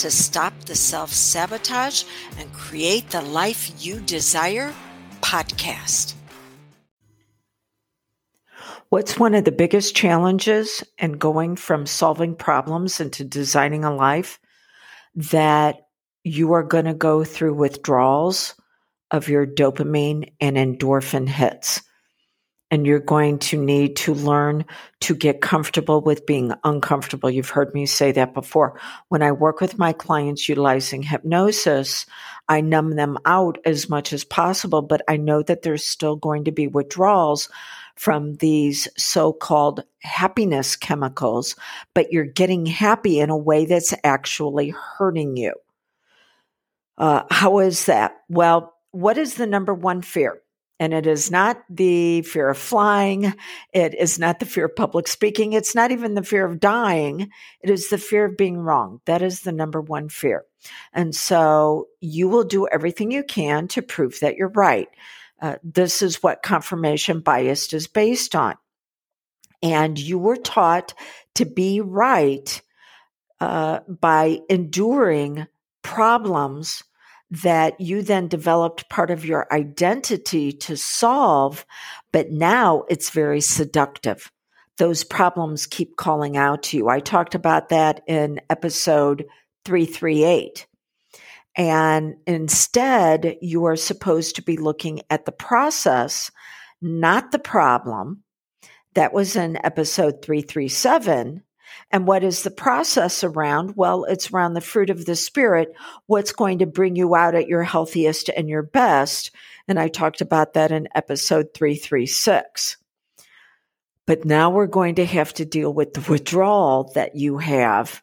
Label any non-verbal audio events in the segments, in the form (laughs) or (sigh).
to Stop the Self Sabotage and Create the Life You Desire podcast. What's one of the biggest challenges in going from solving problems into designing a life that you are going to go through withdrawals of your dopamine and endorphin hits? And you're going to need to learn to get comfortable with being uncomfortable. You've heard me say that before. When I work with my clients utilizing hypnosis, I numb them out as much as possible, but I know that there's still going to be withdrawals from these so-called happiness chemicals, but you're getting happy in a way that's actually hurting you. Uh, how is that? Well, what is the number one fear? And it is not the fear of flying. It is not the fear of public speaking. It's not even the fear of dying. It is the fear of being wrong. That is the number one fear. And so you will do everything you can to prove that you're right. Uh, this is what confirmation bias is based on. And you were taught to be right uh, by enduring problems that you then developed part of your identity to solve, but now it's very seductive. Those problems keep calling out to you. I talked about that in episode 338. And instead, you are supposed to be looking at the process, not the problem. That was in episode 337. And what is the process around? Well, it's around the fruit of the spirit. What's going to bring you out at your healthiest and your best? And I talked about that in episode 336. But now we're going to have to deal with the withdrawal that you have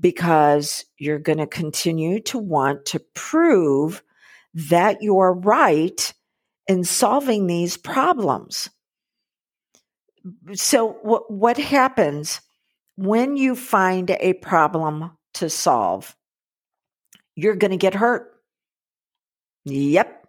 because you're going to continue to want to prove that you're right in solving these problems. So what, what happens when you find a problem to solve, you're going to get hurt. Yep.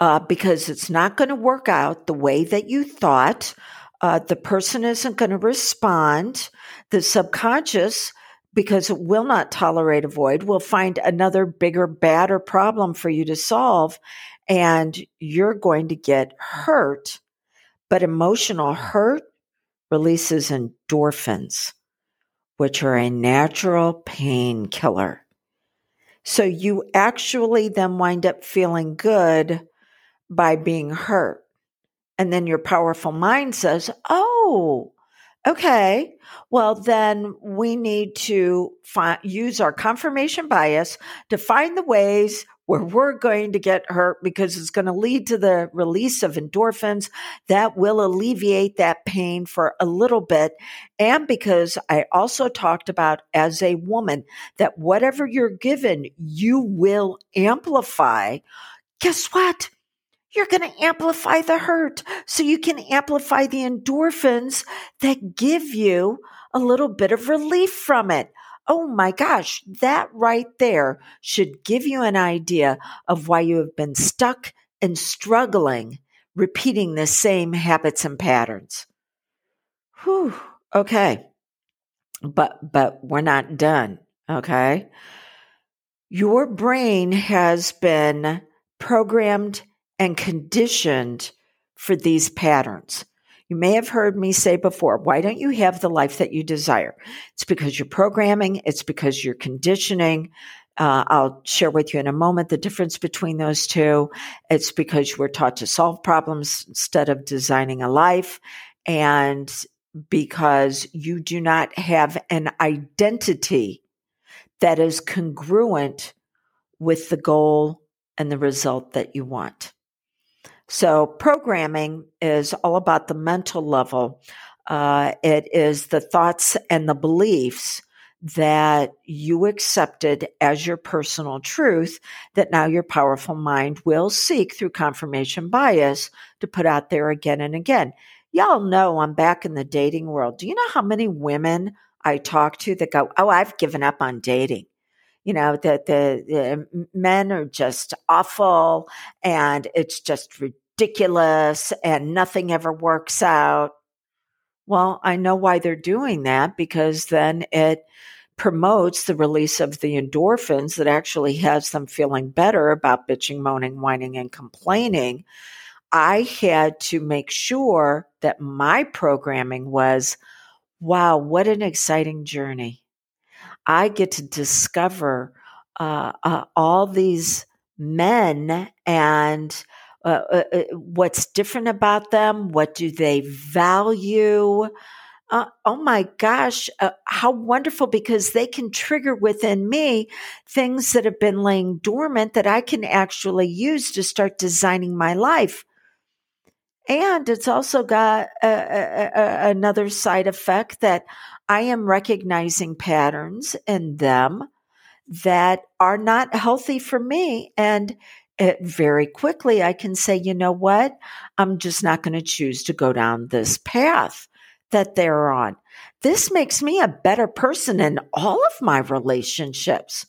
Uh, because it's not going to work out the way that you thought. Uh, the person isn't going to respond. The subconscious, because it will not tolerate a void, will find another bigger, badder problem for you to solve. And you're going to get hurt. But emotional hurt releases endorphins which are a natural painkiller. So you actually then wind up feeling good by being hurt. And then your powerful mind says, Oh, okay. Well, then we need to fi- use our confirmation bias to find the ways where we're going to get hurt because it's going to lead to the release of endorphins that will alleviate that pain for a little bit. And because I also talked about as a woman that whatever you're given, you will amplify. Guess what? You're going to amplify the hurt so you can amplify the endorphins that give you a little bit of relief from it. Oh my gosh, that right there should give you an idea of why you have been stuck and struggling repeating the same habits and patterns. Whew. Okay. But, but we're not done. Okay. Your brain has been programmed and conditioned for these patterns. You may have heard me say before, why don't you have the life that you desire? It's because you're programming, it's because you're conditioning. Uh, I'll share with you in a moment the difference between those two. It's because you were taught to solve problems instead of designing a life. And because you do not have an identity that is congruent with the goal and the result that you want. So programming is all about the mental level. Uh, it is the thoughts and the beliefs that you accepted as your personal truth that now your powerful mind will seek through confirmation bias to put out there again and again. Y'all know I'm back in the dating world. Do you know how many women I talk to that go, Oh, I've given up on dating? You know, that the, the men are just awful and it's just ridiculous and nothing ever works out. Well, I know why they're doing that because then it promotes the release of the endorphins that actually has them feeling better about bitching, moaning, whining, and complaining. I had to make sure that my programming was wow, what an exciting journey. I get to discover uh, uh, all these men and uh, uh, uh, what's different about them? What do they value? Uh, oh my gosh, how wonderful because they can trigger within me things that have been laying dormant that I can actually use to start designing my life. And it's also got a, a, a, another side effect that I am recognizing patterns in them that are not healthy for me. And it very quickly I can say, you know what? I'm just not going to choose to go down this path that they're on. This makes me a better person in all of my relationships.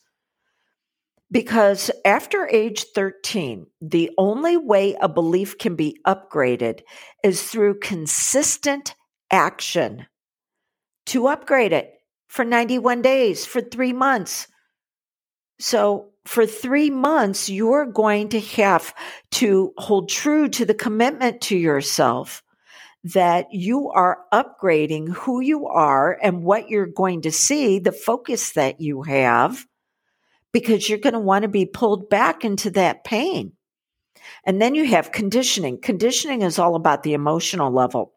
Because after age 13, the only way a belief can be upgraded is through consistent action to upgrade it for 91 days, for three months. So for three months, you're going to have to hold true to the commitment to yourself that you are upgrading who you are and what you're going to see, the focus that you have, because you're going to want to be pulled back into that pain. And then you have conditioning. Conditioning is all about the emotional level.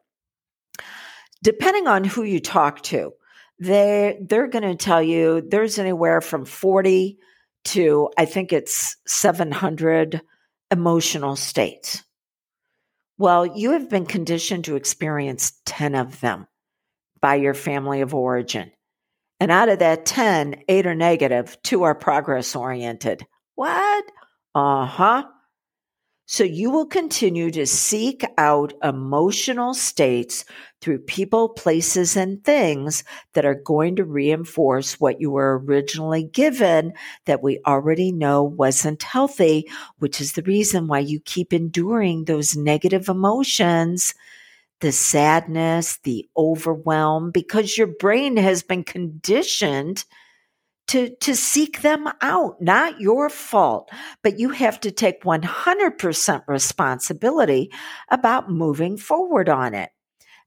Depending on who you talk to, they they're going to tell you there's anywhere from 40 to I think it's 700 emotional states. Well, you have been conditioned to experience 10 of them by your family of origin. And out of that 10, eight are negative, two are progress oriented. What? Uh huh. So you will continue to seek out emotional states through people, places, and things that are going to reinforce what you were originally given that we already know wasn't healthy, which is the reason why you keep enduring those negative emotions the sadness, the overwhelm, because your brain has been conditioned to, to seek them out, not your fault, but you have to take 100% responsibility about moving forward on it.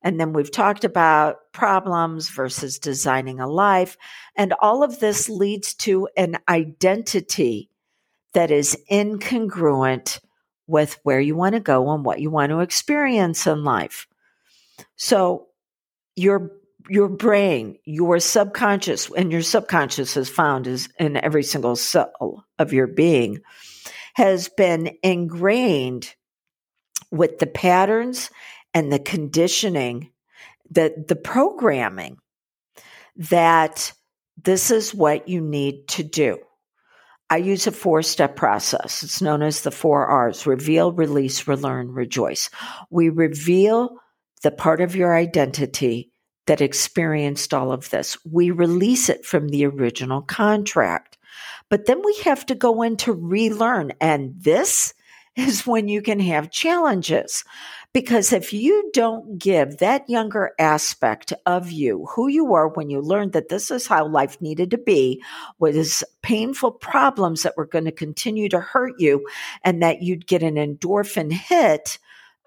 And then we've talked about problems versus designing a life. And all of this leads to an identity that is incongruent with where you want to go and what you want to experience in life. So your your brain, your subconscious, and your subconscious is found is in every single cell of your being, has been ingrained with the patterns and the conditioning, that the programming that this is what you need to do. I use a four step process. It's known as the four R's reveal, release, relearn, rejoice. We reveal the part of your identity that experienced all of this. We release it from the original contract. But then we have to go in to relearn. And this (laughs) is when you can have challenges. Because if you don't give that younger aspect of you, who you were when you learned that this is how life needed to be, was painful problems that were going to continue to hurt you, and that you'd get an endorphin hit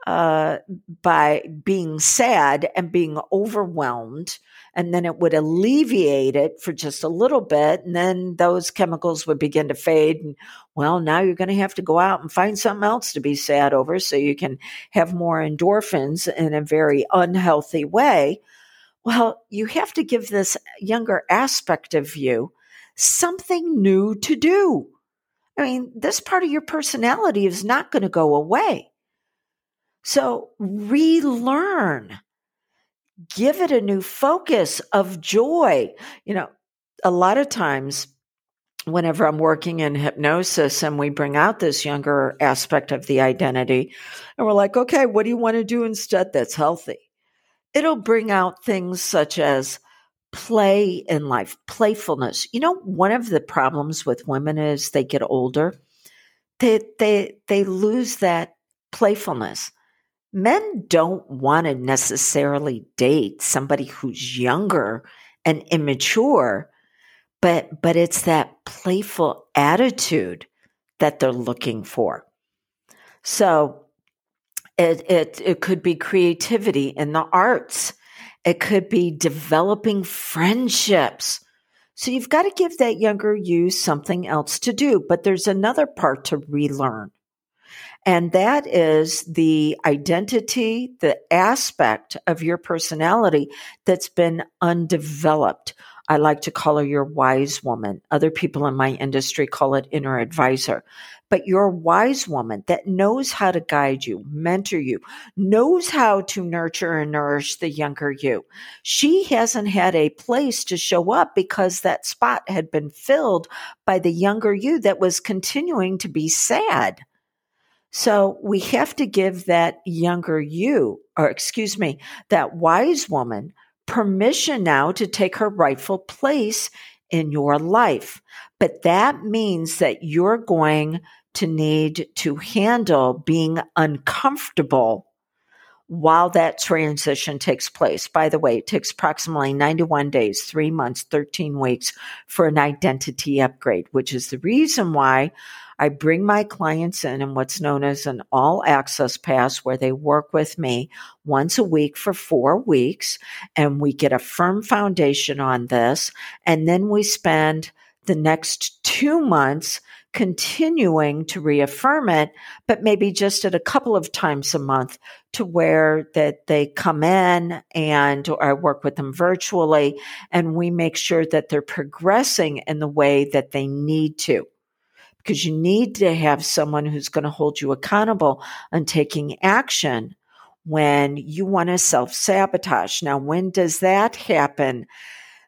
uh, by being sad and being overwhelmed. And then it would alleviate it for just a little bit. And then those chemicals would begin to fade. And well, now you're going to have to go out and find something else to be sad over so you can have more endorphins in a very unhealthy way. Well, you have to give this younger aspect of you something new to do. I mean, this part of your personality is not going to go away. So relearn, give it a new focus of joy. You know, a lot of times, whenever I'm working in hypnosis and we bring out this younger aspect of the identity, and we're like, okay, what do you want to do instead that's healthy? It'll bring out things such as play in life, playfulness. You know, one of the problems with women is they get older, they they they lose that playfulness. Men don't want to necessarily date somebody who's younger and immature, but but it's that playful attitude that they're looking for. So it it it could be creativity in the arts it could be developing friendships. So you've got to give that younger you something else to do. But there's another part to relearn. And that is the identity, the aspect of your personality that's been undeveloped. I like to call her your wise woman. Other people in my industry call it inner advisor but you're a wise woman that knows how to guide you, mentor you, knows how to nurture and nourish the younger you. She hasn't had a place to show up because that spot had been filled by the younger you that was continuing to be sad. So we have to give that younger you, or excuse me, that wise woman permission now to take her rightful place in your life. But that means that you're going to need to handle being uncomfortable while that transition takes place. By the way, it takes approximately 91 days, three months, 13 weeks for an identity upgrade, which is the reason why I bring my clients in in what's known as an all access pass where they work with me once a week for four weeks and we get a firm foundation on this. And then we spend the next two months continuing to reaffirm it, but maybe just at a couple of times a month to where that they come in and I work with them virtually and we make sure that they're progressing in the way that they need to. Because you need to have someone who's going to hold you accountable on taking action when you want to self sabotage. Now, when does that happen?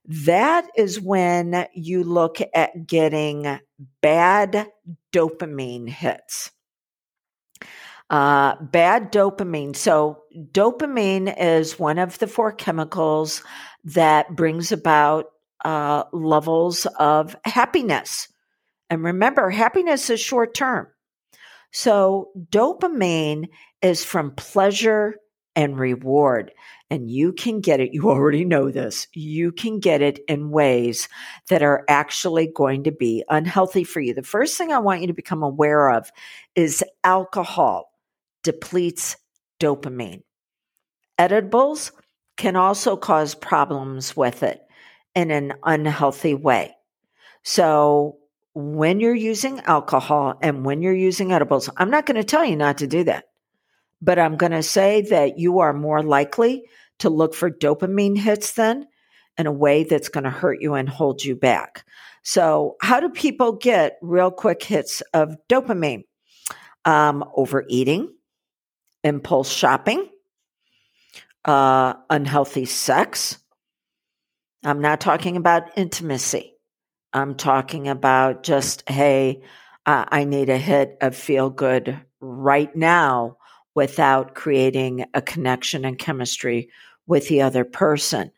That is when you look at getting bad dopamine hits. Uh, bad dopamine. So, dopamine is one of the four chemicals that brings about uh, levels of happiness. And remember, happiness is short term. So, dopamine is from pleasure and reward. And you can get it, (laughs) you already know this, you can get it in ways that are actually going to be unhealthy for you. The first thing I want you to become aware of is alcohol depletes dopamine. Edibles can also cause problems with it in an unhealthy way. So, when you're using alcohol and when you're using edibles, I'm not going to tell you not to do that. But I'm going to say that you are more likely to look for dopamine hits then in a way that's going to hurt you and hold you back. So, how do people get real quick hits of dopamine? Um, overeating, impulse shopping, uh, unhealthy sex. I'm not talking about intimacy. I'm talking about just, hey, uh, I need a hit of feel good right now without creating a connection and chemistry with the other person.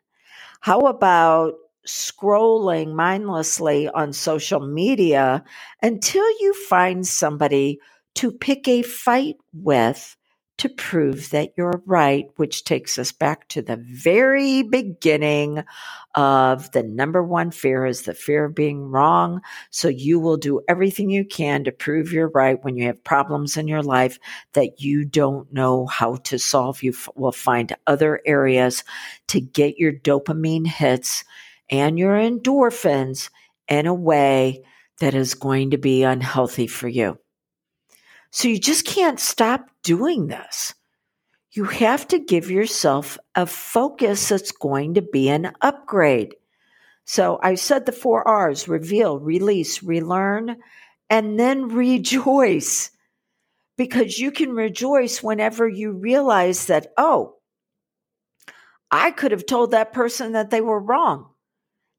How about scrolling mindlessly on social media until you find somebody to pick a fight with to prove that you're right, which takes us back to the very beginning of the number one fear is the fear of being wrong. So you will do everything you can to prove you're right when you have problems in your life that you don't know how to solve. You will find other areas to get your dopamine hits and your endorphins in a way that is going to be unhealthy for you. So you just can't stop doing this. You have to give yourself a focus that's going to be an upgrade. So I said the four R's reveal, release, relearn, and then rejoice. Because you can rejoice whenever you realize that, oh, I could have told that person that they were wrong.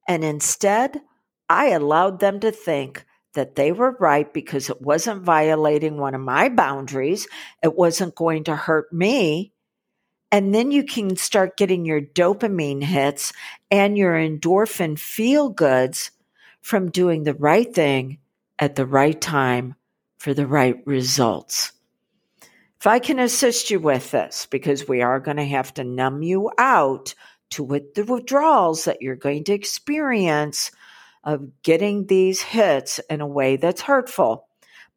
And instead, I allowed them to think that they were right because it wasn't violating one of my boundaries. It wasn't going to hurt me. And then you can start getting your dopamine hits and your endorphin feel goods from doing the right thing at the right time for the right results. If I can assist you with this, because we are going to have to numb you out to with the withdrawals that you're going to experience of getting these hits in a way that's hurtful,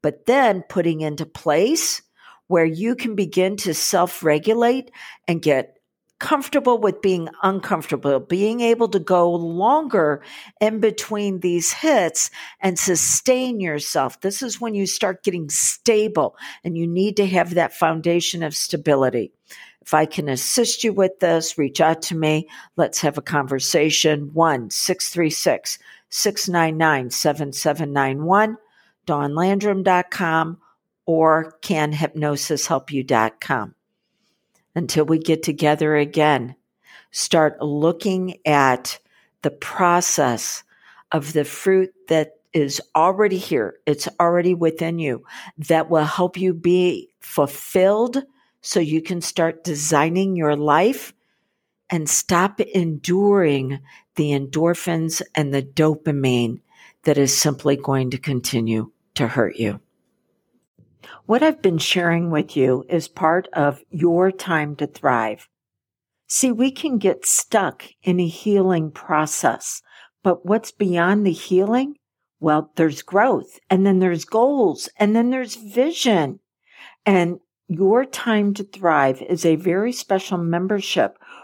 but then putting into place where you can begin to self regulate and get comfortable with being uncomfortable, being able to go longer in between these hits and sustain yourself. This is when you start getting stable and you need to have that foundation of stability. If I can assist you with this, reach out to me. Let's have a conversation. 1 636 699 7791, dawnlandrum.com, or canhypnosishelpyou.com. Until we get together again, start looking at the process of the fruit that is already here. It's already within you that will help you be fulfilled so you can start designing your life and stop enduring the endorphins and the dopamine that is simply going to continue to hurt you. What I've been sharing with you is part of your time to thrive. See, we can get stuck in a healing process, but what's beyond the healing? Well, there's growth and then there's goals and then there's vision. And your time to thrive is a very special membership